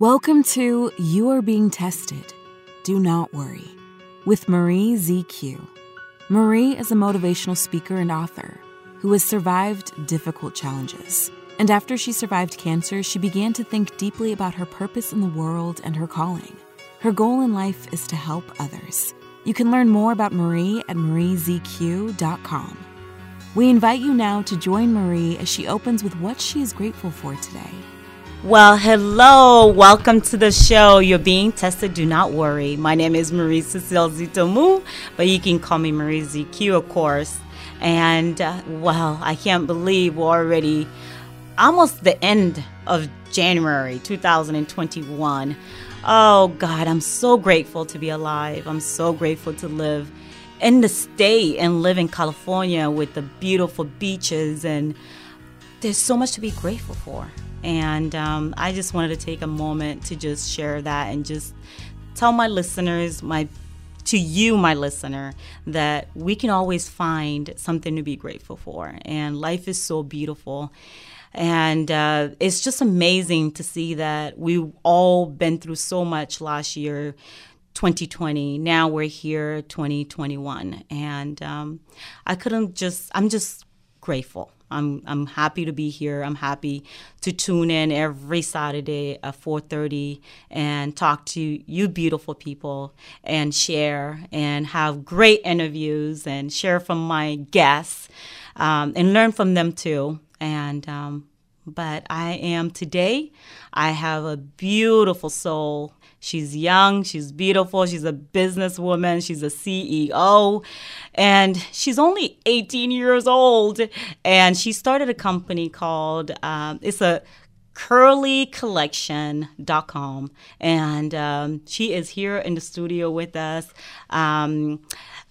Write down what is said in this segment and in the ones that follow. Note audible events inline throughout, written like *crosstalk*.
Welcome to You Are Being Tested. Do not worry. With Marie ZQ. Marie is a motivational speaker and author who has survived difficult challenges. And after she survived cancer, she began to think deeply about her purpose in the world and her calling. Her goal in life is to help others. You can learn more about Marie at mariezq.com. We invite you now to join Marie as she opens with what she is grateful for today. Well, hello. Welcome to the show. You're being tested. Do not worry. My name is Marie Cecile Zitomu, but you can call me Marie ZQ, of course. And, uh, well, I can't believe we're already almost the end of January 2021. Oh, God, I'm so grateful to be alive. I'm so grateful to live in the state and live in California with the beautiful beaches. And there's so much to be grateful for. And um, I just wanted to take a moment to just share that and just tell my listeners, my to you, my listener, that we can always find something to be grateful for. And life is so beautiful. And uh, it's just amazing to see that we've all been through so much last year. 2020 now we're here 2021 and um, i couldn't just i'm just grateful I'm I'm happy to be here. I'm happy to tune in every Saturday at 4:30 and talk to you beautiful people and share and have great interviews and share from my guests um, and learn from them too. And um, but I am today. I have a beautiful soul She's young, she's beautiful, she's a businesswoman, she's a CEO, and she's only 18 years old. And she started a company called, um, it's a curlycollection.com. And um, she is here in the studio with us. Um,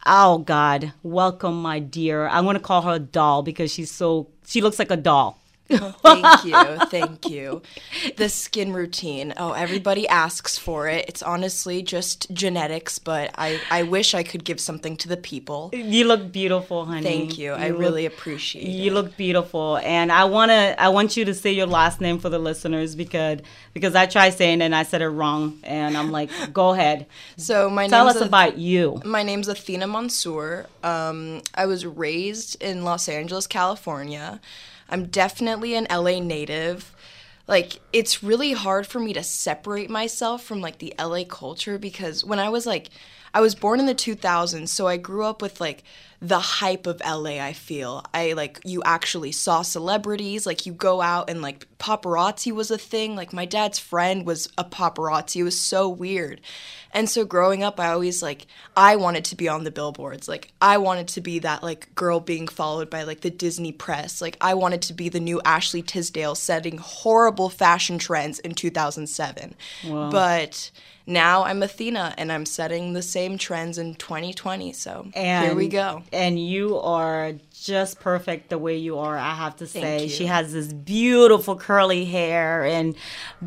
oh, God, welcome, my dear. I want to call her a doll because she's so, she looks like a doll. Oh, thank you. Thank you. The skin routine. Oh, everybody asks for it. It's honestly just genetics, but I, I wish I could give something to the people. You look beautiful, honey. Thank you. you I look, really appreciate you it. You look beautiful. And I wanna I want you to say your last name for the listeners because because I tried saying it and I said it wrong and I'm like, go ahead. So my Tell us a, about you. My name's Athena Mansour. Um, I was raised in Los Angeles, California. I'm definitely an LA native. Like it's really hard for me to separate myself from like the LA culture because when I was like I was born in the 2000s, so I grew up with like the hype of LA, I feel. I like you actually saw celebrities, like you go out and like paparazzi was a thing. Like my dad's friend was a paparazzi. It was so weird. And so growing up, I always like I wanted to be on the billboards. Like I wanted to be that like girl being followed by like the Disney press. Like I wanted to be the new Ashley Tisdale setting horrible fashion trends in 2007. Wow. But now I'm Athena and I'm setting the same trends in 2020. So and, here we go. And you are just perfect the way you are, I have to say. She has this beautiful curly hair and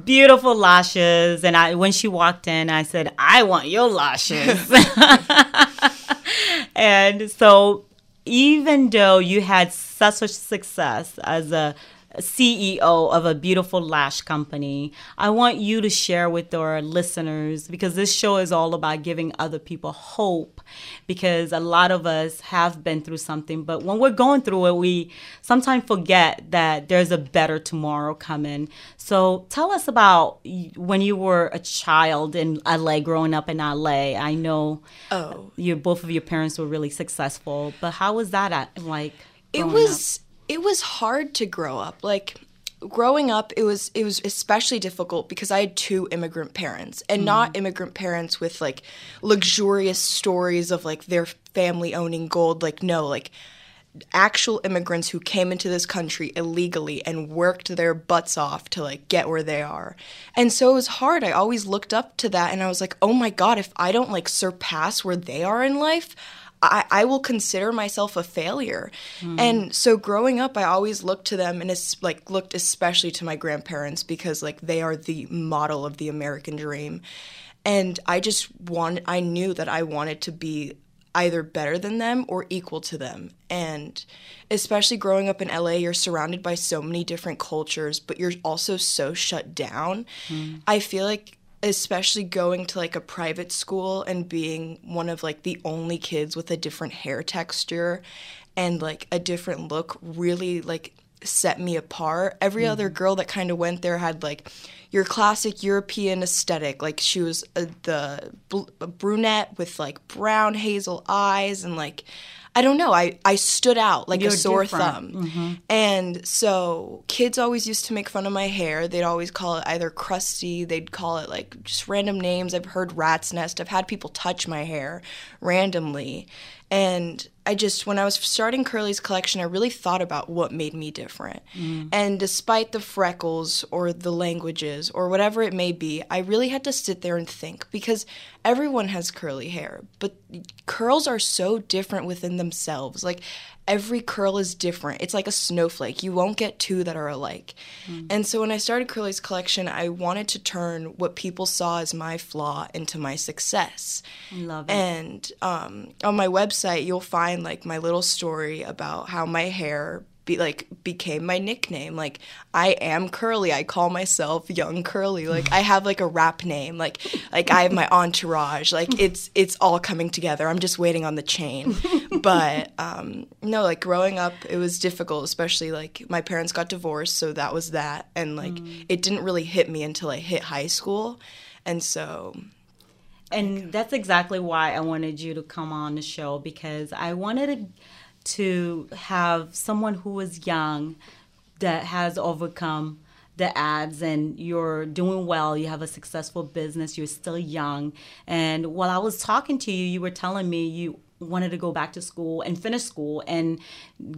beautiful lashes. And I when she walked in, I said, I want your lashes. *laughs* and so even though you had such a success as a CEO of a beautiful lash company. I want you to share with our listeners because this show is all about giving other people hope because a lot of us have been through something, but when we're going through it, we sometimes forget that there's a better tomorrow coming. So tell us about when you were a child in LA, growing up in LA. I know oh. you both of your parents were really successful, but how was that at, like? It was. Up? It was hard to grow up. Like growing up it was it was especially difficult because I had two immigrant parents and mm. not immigrant parents with like luxurious stories of like their family owning gold like no like actual immigrants who came into this country illegally and worked their butts off to like get where they are. And so it was hard. I always looked up to that and I was like, "Oh my god, if I don't like surpass where they are in life, I, I will consider myself a failure. Mm. And so growing up, I always looked to them and it's like looked especially to my grandparents because like they are the model of the American dream. And I just wanted, I knew that I wanted to be either better than them or equal to them. And especially growing up in LA, you're surrounded by so many different cultures, but you're also so shut down. Mm. I feel like especially going to like a private school and being one of like the only kids with a different hair texture and like a different look really like set me apart. Every mm-hmm. other girl that kind of went there had like your classic European aesthetic. Like she was a, the bl- a brunette with like brown hazel eyes and like I don't know. I, I stood out like You're a sore different. thumb. Mm-hmm. And so kids always used to make fun of my hair. They'd always call it either crusty, they'd call it like just random names. I've heard rat's nest. I've had people touch my hair randomly. And I just, when I was starting Curly's collection, I really thought about what made me different. Mm. And despite the freckles or the languages or whatever it may be, I really had to sit there and think because everyone has curly hair, but curls are so different within themselves. Like every curl is different. It's like a snowflake. You won't get two that are alike. Mm. And so when I started Curly's collection, I wanted to turn what people saw as my flaw into my success. Love it. And um, on my website, you'll find like my little story about how my hair be like became my nickname. Like I am Curly. I call myself Young Curly. Like I have like a rap name. Like like I have my entourage. Like it's it's all coming together. I'm just waiting on the chain. But um, no, like growing up, it was difficult. Especially like my parents got divorced, so that was that. And like mm. it didn't really hit me until I hit high school, and so and that's exactly why I wanted you to come on the show because I wanted to to have someone who is young that has overcome the ads and you're doing well, you have a successful business, you're still young. And while I was talking to you, you were telling me you wanted to go back to school and finish school and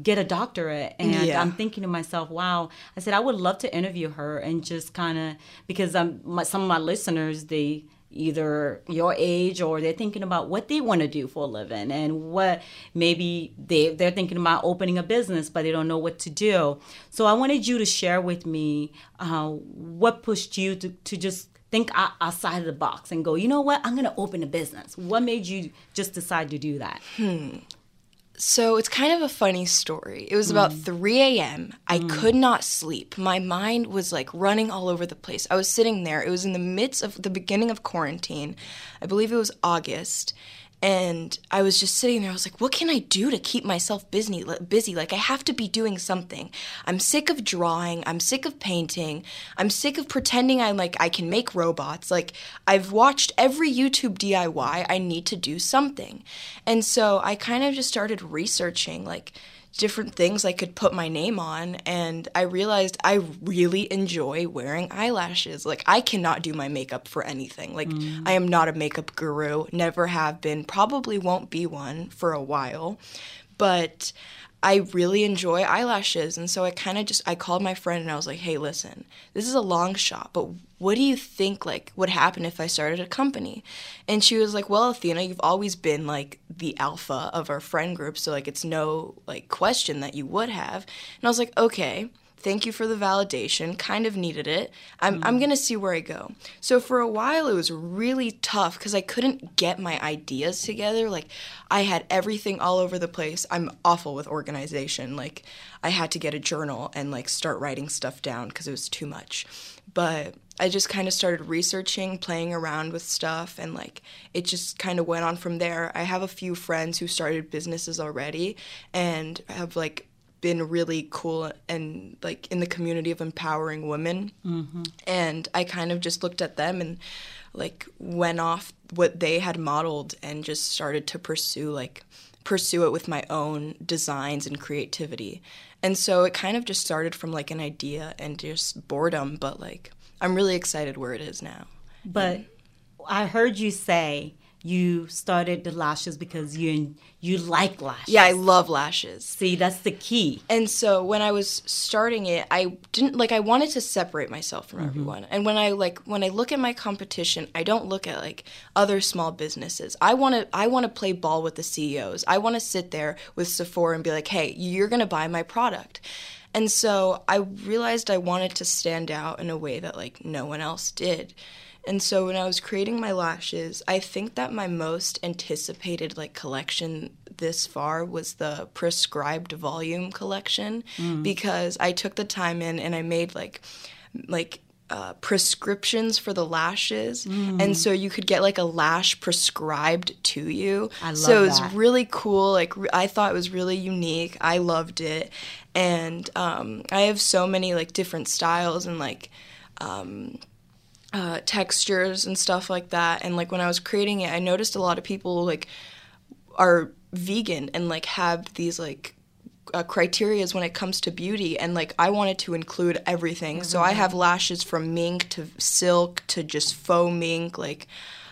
get a doctorate and yeah. i'm thinking to myself wow i said i would love to interview her and just kind of because I'm, my, some of my listeners they either your age or they're thinking about what they want to do for a living and what maybe they they're thinking about opening a business but they don't know what to do. So i wanted you to share with me uh, what pushed you to, to just think outside of the box and go you know what? I'm going to open a business. What made you just decide to do that? Hmm so it's kind of a funny story. It was mm. about 3 a.m. I mm. could not sleep. My mind was like running all over the place. I was sitting there. It was in the midst of the beginning of quarantine. I believe it was August and I was just sitting there. I was like, what can I do to keep myself busy? Busy, like I have to be doing something. I'm sick of drawing. I'm sick of painting. I'm sick of pretending I'm like I can make robots. Like I've watched every YouTube DIY. I need to do something, and so I kind of just started researching like different things I could put my name on. And I realized I really enjoy wearing eyelashes. Like, I cannot do my makeup for anything. Like, mm. I am not a makeup guru, never have been, probably won't be one for a while. But I really enjoy eyelashes. And so I kind of just I called my friend and I was like, "Hey, listen. This is a long shot, but what do you think like would happen if I started a company?" And she was like, "Well, Athena, you've always been like the alpha of our friend group, so like it's no like question that you would have." And I was like, "Okay." Thank you for the validation. Kind of needed it. I'm, mm-hmm. I'm going to see where I go. So for a while, it was really tough because I couldn't get my ideas together. Like, I had everything all over the place. I'm awful with organization. Like, I had to get a journal and like start writing stuff down because it was too much. But I just kind of started researching, playing around with stuff, and like it just kind of went on from there. I have a few friends who started businesses already and have like been really cool and like in the community of empowering women. Mm-hmm. And I kind of just looked at them and like went off what they had modeled and just started to pursue like pursue it with my own designs and creativity. And so it kind of just started from like an idea and just boredom, but like I'm really excited where it is now. But I heard you say you started the lashes because you you like lashes. Yeah, I love lashes. See, that's the key. And so when I was starting it, I didn't like I wanted to separate myself from mm-hmm. everyone. And when I like when I look at my competition, I don't look at like other small businesses. I want to I want to play ball with the CEOs. I want to sit there with Sephora and be like, "Hey, you're going to buy my product." And so I realized I wanted to stand out in a way that like no one else did. And so when I was creating my lashes, I think that my most anticipated like collection this far was the prescribed volume collection mm. because I took the time in and I made like like uh, prescriptions for the lashes, mm. and so you could get like a lash prescribed to you. I love so it was that. really cool. Like re- I thought it was really unique. I loved it, and um, I have so many like different styles and like. Um, uh, textures and stuff like that. And like when I was creating it, I noticed a lot of people like are vegan and like have these like uh, criterias when it comes to beauty and like i wanted to include everything mm-hmm. so i have lashes from mink to silk to just faux mink like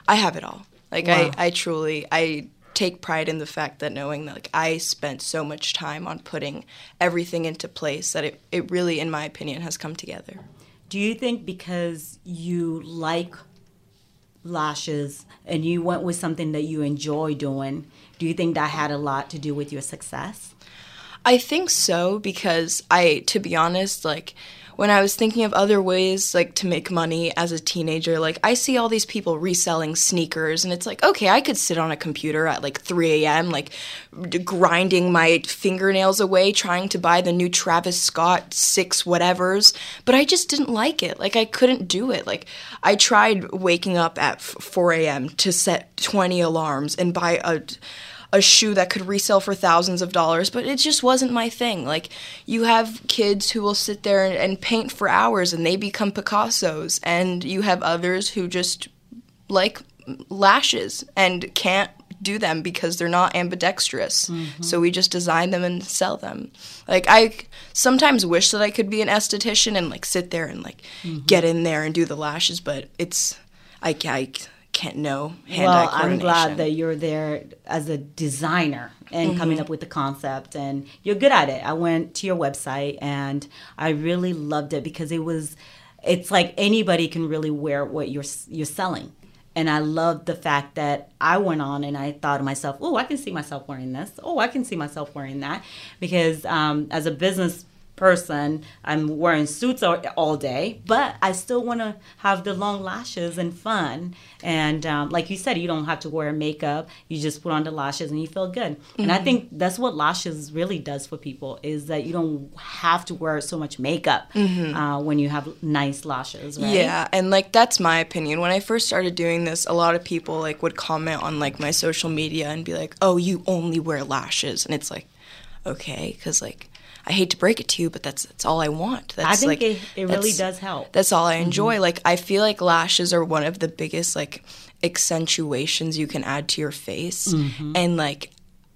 i have it all like wow. I, I truly i take pride in the fact that knowing that like i spent so much time on putting everything into place that it, it really in my opinion has come together do you think because you like lashes and you went with something that you enjoy doing do you think that had a lot to do with your success? I think so because I, to be honest, like when I was thinking of other ways like to make money as a teenager, like I see all these people reselling sneakers and it's like, okay, I could sit on a computer at like 3 a.m. like grinding my fingernails away trying to buy the new Travis Scott six whatevers, but I just didn't like it. Like I couldn't do it. Like I tried waking up at 4 a.m. to set 20 alarms and buy a a shoe that could resell for thousands of dollars, but it just wasn't my thing. Like, you have kids who will sit there and, and paint for hours and they become Picassos, and you have others who just like lashes and can't do them because they're not ambidextrous. Mm-hmm. So we just design them and sell them. Like I sometimes wish that I could be an esthetician and like sit there and like mm-hmm. get in there and do the lashes, but it's I, I can't know well i'm glad that you're there as a designer and mm-hmm. coming up with the concept and you're good at it i went to your website and i really loved it because it was it's like anybody can really wear what you're you're selling and I love the fact that I went on and I thought to myself, oh, I can see myself wearing this. Oh, I can see myself wearing that. Because um, as a business person. I'm wearing suits all, all day, but I still want to have the long lashes and fun. And um, like you said, you don't have to wear makeup. You just put on the lashes and you feel good. Mm-hmm. And I mm-hmm. think that's what lashes really does for people is that you don't have to wear so much makeup mm-hmm. uh, when you have nice lashes, right? Yeah, and like that's my opinion. When I first started doing this, a lot of people like would comment on like my social media and be like, "Oh, you only wear lashes," and it's like, okay, because like I hate to break it to you, but that's that's all I want. That's I think like, it, it really does help. That's all I enjoy. Mm-hmm. Like I feel like lashes are one of the biggest like accentuations you can add to your face, mm-hmm. and like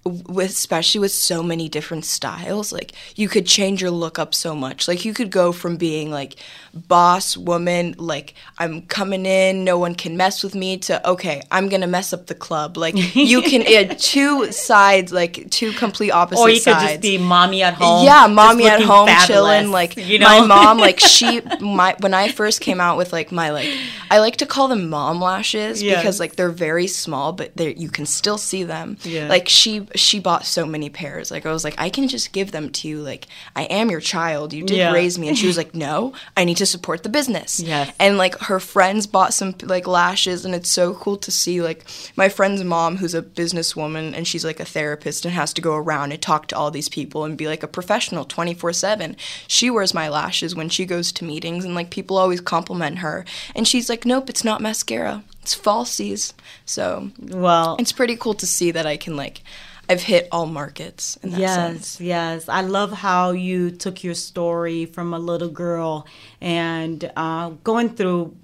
with especially with so many different styles like you could change your look up so much like you could go from being like boss woman like i'm coming in no one can mess with me to okay i'm gonna mess up the club like you can *laughs* two sides like two complete opposite or you sides. could just be mommy at home yeah mommy at home fabulous, chilling like you know? my mom like *laughs* she my when i first came out with like my like i like to call them mom lashes yes. because like they're very small but they you can still see them yeah. like she she bought so many pairs. Like I was like, I can just give them to you. Like I am your child. You did yeah. raise me. And she was like, No, I need to support the business. Yes. And like her friends bought some like lashes, and it's so cool to see like my friend's mom, who's a businesswoman, and she's like a therapist and has to go around and talk to all these people and be like a professional twenty four seven. She wears my lashes when she goes to meetings, and like people always compliment her, and she's like, Nope, it's not mascara. It's falsies. So well, it's pretty cool to see that I can like I've hit all markets in that yes, sense. Yes, I love how you took your story from a little girl and uh, going through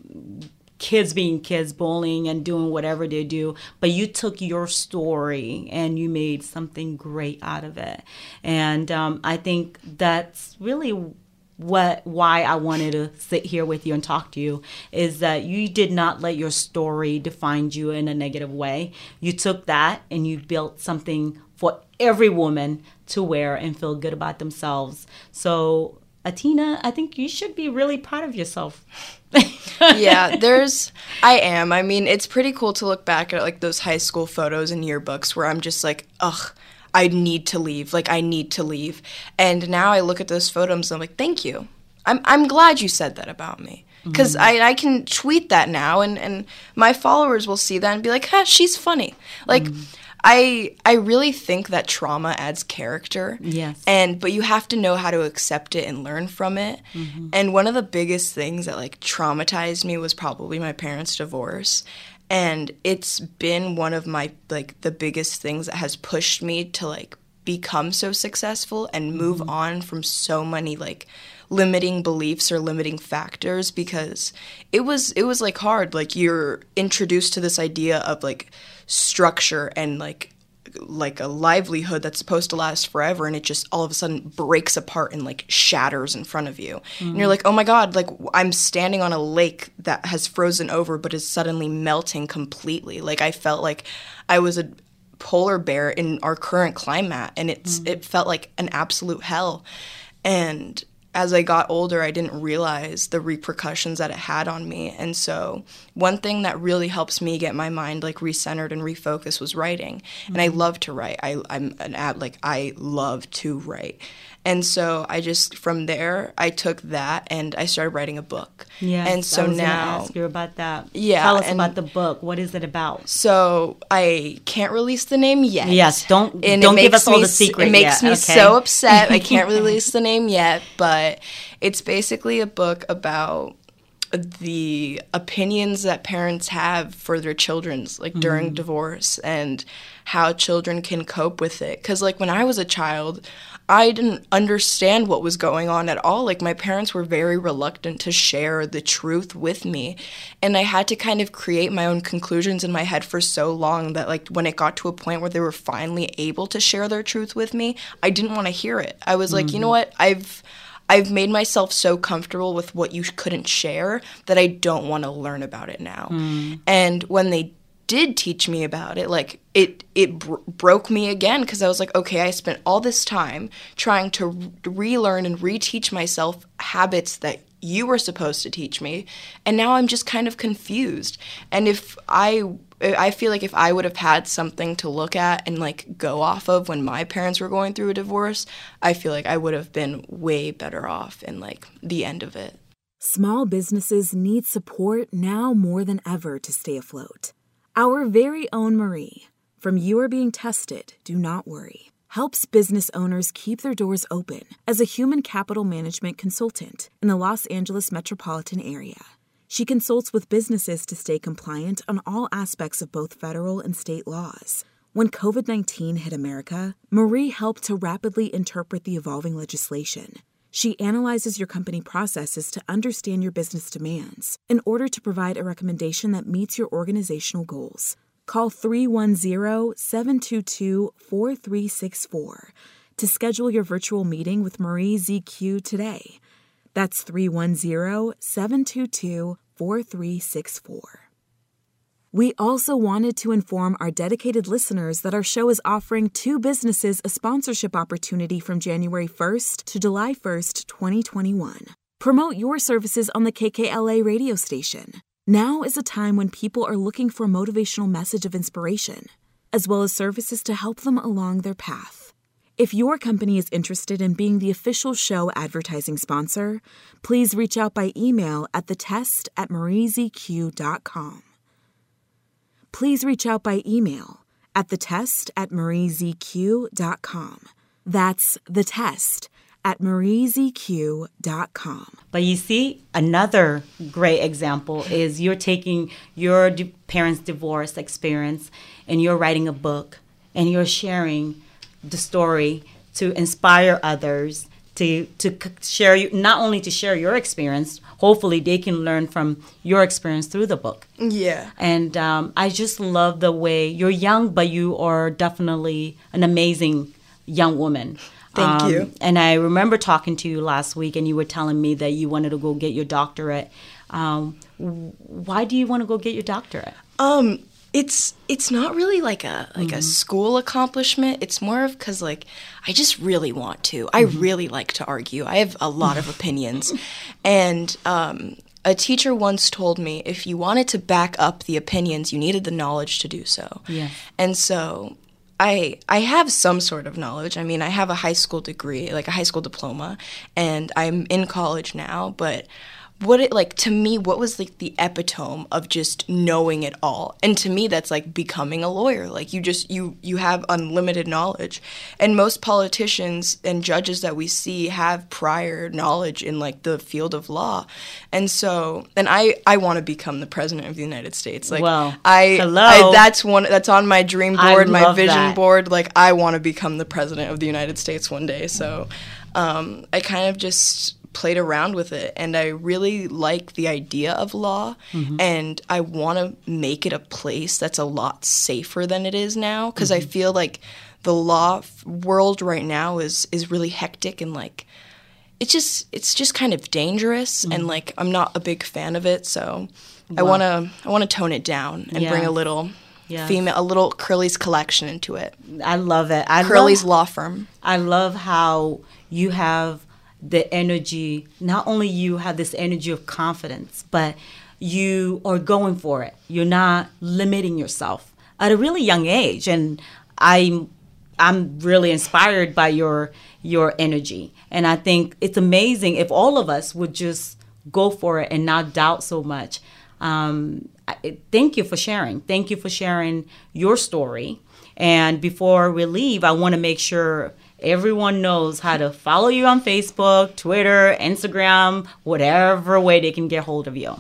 kids being kids, bullying and doing whatever they do, but you took your story and you made something great out of it. And um, I think that's really what why I wanted to sit here with you and talk to you is that you did not let your story define you in a negative way. You took that and you built something for every woman to wear and feel good about themselves. So, Athena, I think you should be really proud of yourself. *laughs* yeah, there's I am. I mean, it's pretty cool to look back at like those high school photos and yearbooks where I'm just like, ugh, I need to leave. Like I need to leave. And now I look at those photos and I'm like, thank you. I'm I'm glad you said that about me. Mm-hmm. Because I, I can tweet that now and, and my followers will see that and be like, huh, she's funny. Like mm-hmm. I I really think that trauma adds character. Yes. And but you have to know how to accept it and learn from it. Mm-hmm. And one of the biggest things that like traumatized me was probably my parents' divorce. And it's been one of my like the biggest things that has pushed me to like become so successful and move mm-hmm. on from so many like limiting beliefs or limiting factors because it was it was like hard. Like you're introduced to this idea of like structure and like like a livelihood that's supposed to last forever and it just all of a sudden breaks apart and like shatters in front of you. And you're like oh my god like i'm standing on a lake that has frozen over but is suddenly melting completely. Like i felt like i was a polar bear in our current climate and it's mm. it felt like an absolute hell. And as I got older, I didn't realize the repercussions that it had on me. And so, one thing that really helps me get my mind like recentered and refocused was writing. And I mm-hmm. love to write. I, I'm an ab like I love to write. And so I just from there I took that and I started writing a book. Yeah. and so I was now ask you about that. Yeah, Tell us and- about the book. What is it about? So I can't release the name yet. Yes, don't- And don't give us all me the secret It makes yet, me okay? so *laughs* upset. I can't release the name yet, but it's basically a book about the opinions that parents have for their children's like during mm. divorce and how children can cope with it cuz like when I was a child I didn't understand what was going on at all. Like, my parents were very reluctant to share the truth with me. And I had to kind of create my own conclusions in my head for so long that, like, when it got to a point where they were finally able to share their truth with me, I didn't want to hear it. I was like, you know mm-hmm. what? I've. I've made myself so comfortable with what you couldn't share that I don't want to learn about it now. Mm. And when they did teach me about it like it it br- broke me again because i was like okay i spent all this time trying to re- relearn and reteach myself habits that you were supposed to teach me and now i'm just kind of confused and if i i feel like if i would have had something to look at and like go off of when my parents were going through a divorce i feel like i would have been way better off in like the end of it Small businesses need support now more than ever to stay afloat. Our very own Marie, from You Are Being Tested, Do Not Worry, helps business owners keep their doors open as a human capital management consultant in the Los Angeles metropolitan area. She consults with businesses to stay compliant on all aspects of both federal and state laws. When COVID 19 hit America, Marie helped to rapidly interpret the evolving legislation. She analyzes your company processes to understand your business demands in order to provide a recommendation that meets your organizational goals. Call 310 722 4364 to schedule your virtual meeting with Marie ZQ today. That's 310 722 4364. We also wanted to inform our dedicated listeners that our show is offering two businesses a sponsorship opportunity from January 1st to July 1st, 2021. Promote your services on the KKLA radio station. Now is a time when people are looking for a motivational message of inspiration, as well as services to help them along their path. If your company is interested in being the official show advertising sponsor, please reach out by email at the test at mariezq.com please reach out by email at the test at mariezq.com. That's the test at mariezq.com. But you see, another great example is you're taking your di- parents' divorce experience and you're writing a book and you're sharing the story to inspire others to to share you not only to share your experience hopefully they can learn from your experience through the book yeah and um, I just love the way you're young, but you are definitely an amazing young woman. Thank Um, you. And I remember talking to you last week, and you were telling me that you wanted to go get your doctorate. Um, why do you want to go get your doctorate? Um, it's it's not really like a like a school accomplishment. It's more of because like I just really want to. I really like to argue. I have a lot of opinions, and um, a teacher once told me if you wanted to back up the opinions, you needed the knowledge to do so. Yeah. And so I I have some sort of knowledge. I mean, I have a high school degree, like a high school diploma, and I'm in college now, but what it like to me what was like the epitome of just knowing it all? And to me that's like becoming a lawyer. Like you just you you have unlimited knowledge. And most politicians and judges that we see have prior knowledge in like the field of law. And so and i i want to become the president of the united states. Like well, I, hello. I that's one that's on my dream board I my vision that. board. Like i want to become the president of the united states one day. So um, i kind of just played around with it and I really like the idea of law mm-hmm. and I want to make it a place that's a lot safer than it is now because I mm-hmm. feel like the law f- world right now is is really hectic and like it's just it's just kind of dangerous and mm-hmm. like I'm not a big fan of it so I want to I want to tone it down and bring a little Yes. female a little Curly's collection into it. I love it. I Curly's love, law firm. I love how you have the energy. Not only you have this energy of confidence, but you are going for it. You're not limiting yourself at a really young age, and I'm I'm really inspired by your your energy. And I think it's amazing if all of us would just go for it and not doubt so much. Um, I, thank you for sharing. Thank you for sharing your story. And before we leave, I want to make sure everyone knows how to follow you on Facebook, Twitter, Instagram, whatever way they can get hold of you.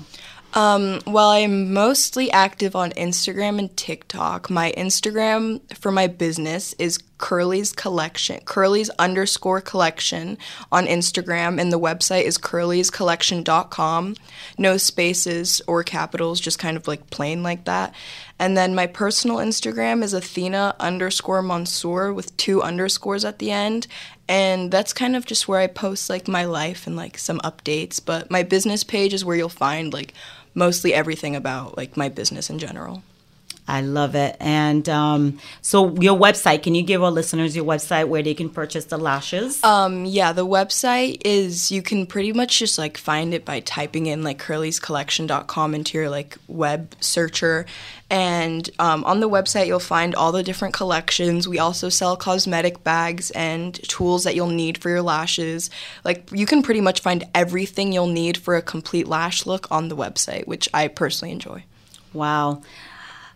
Um, well, I'm mostly active on Instagram and TikTok. My Instagram for my business is Curly's Collection, Curly's underscore collection on Instagram, and the website is curlyscollection.com. No spaces or capitals, just kind of like plain like that. And then my personal Instagram is Athena underscore Mansour with two underscores at the end. And that's kind of just where I post like my life and like some updates. But my business page is where you'll find like mostly everything about like my business in general. I love it. And um, so, your website, can you give our listeners your website where they can purchase the lashes? Um, yeah, the website is you can pretty much just like find it by typing in like curlyscollection.com into your like web searcher. And um, on the website, you'll find all the different collections. We also sell cosmetic bags and tools that you'll need for your lashes. Like, you can pretty much find everything you'll need for a complete lash look on the website, which I personally enjoy. Wow.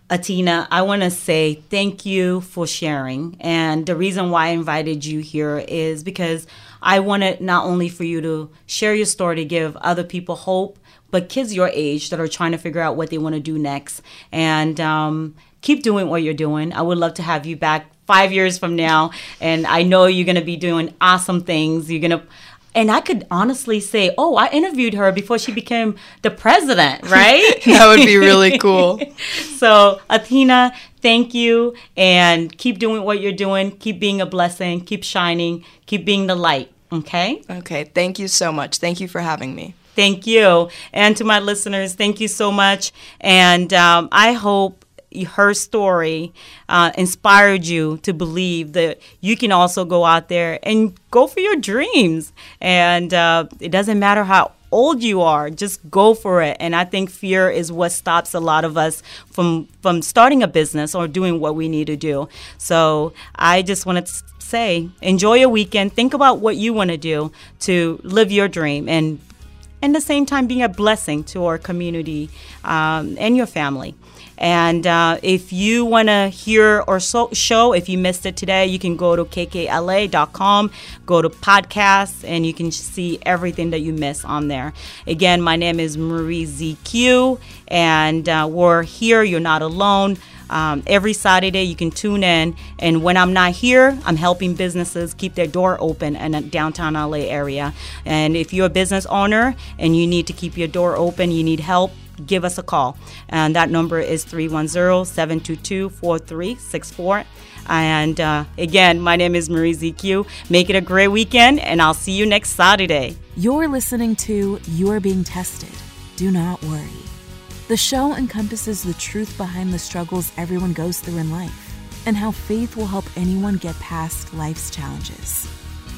Athena, I want to say thank you for sharing. And the reason why I invited you here is because I wanted not only for you to share your story to give other people hope, but kids your age that are trying to figure out what they want to do next. And um, keep doing what you're doing. I would love to have you back five years from now. And I know you're going to be doing awesome things. You're going to. And I could honestly say, oh, I interviewed her before she became the president, *laughs* right? That would be really cool. *laughs* So, Athena, thank you and keep doing what you're doing. Keep being a blessing, keep shining, keep being the light. Okay? Okay, thank you so much. Thank you for having me. Thank you. And to my listeners, thank you so much. And um, I hope her story uh, inspired you to believe that you can also go out there and go for your dreams. And uh, it doesn't matter how old you are just go for it. And i think fear is what stops a lot of us from from starting a business or doing what we need to do. So i just want to say enjoy your weekend. Think about what you want to do to live your dream and and the same time being a blessing to our community um, and your family. And uh, if you want to hear our so- show, if you missed it today, you can go to kkla.com, go to podcasts, and you can see everything that you miss on there. Again, my name is Marie ZQ, and uh, we're here. You're not alone. Um, every Saturday, you can tune in. And when I'm not here, I'm helping businesses keep their door open in a downtown LA area. And if you're a business owner and you need to keep your door open, you need help, give us a call. And that number is 310 722 4364. And uh, again, my name is Marie ZQ. Make it a great weekend, and I'll see you next Saturday. You're listening to You're Being Tested. Do not worry. The show encompasses the truth behind the struggles everyone goes through in life and how faith will help anyone get past life's challenges.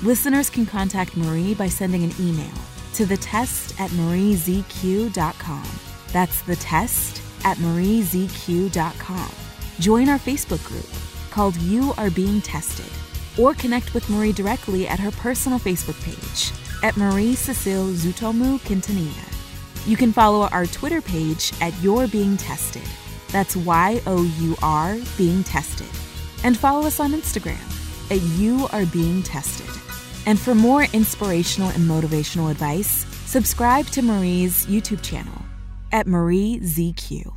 Listeners can contact Marie by sending an email to the test at mariezq.com. That's the test at mariezq.com. Join our Facebook group called You Are Being Tested, or connect with Marie directly at her personal Facebook page at Marie Cecile Zutomu Quintanilla. You can follow our Twitter page at You're Being Tested. That's Y O U R Being Tested. And follow us on Instagram at You Are Being Tested. And for more inspirational and motivational advice, subscribe to Marie's YouTube channel at Marie ZQ.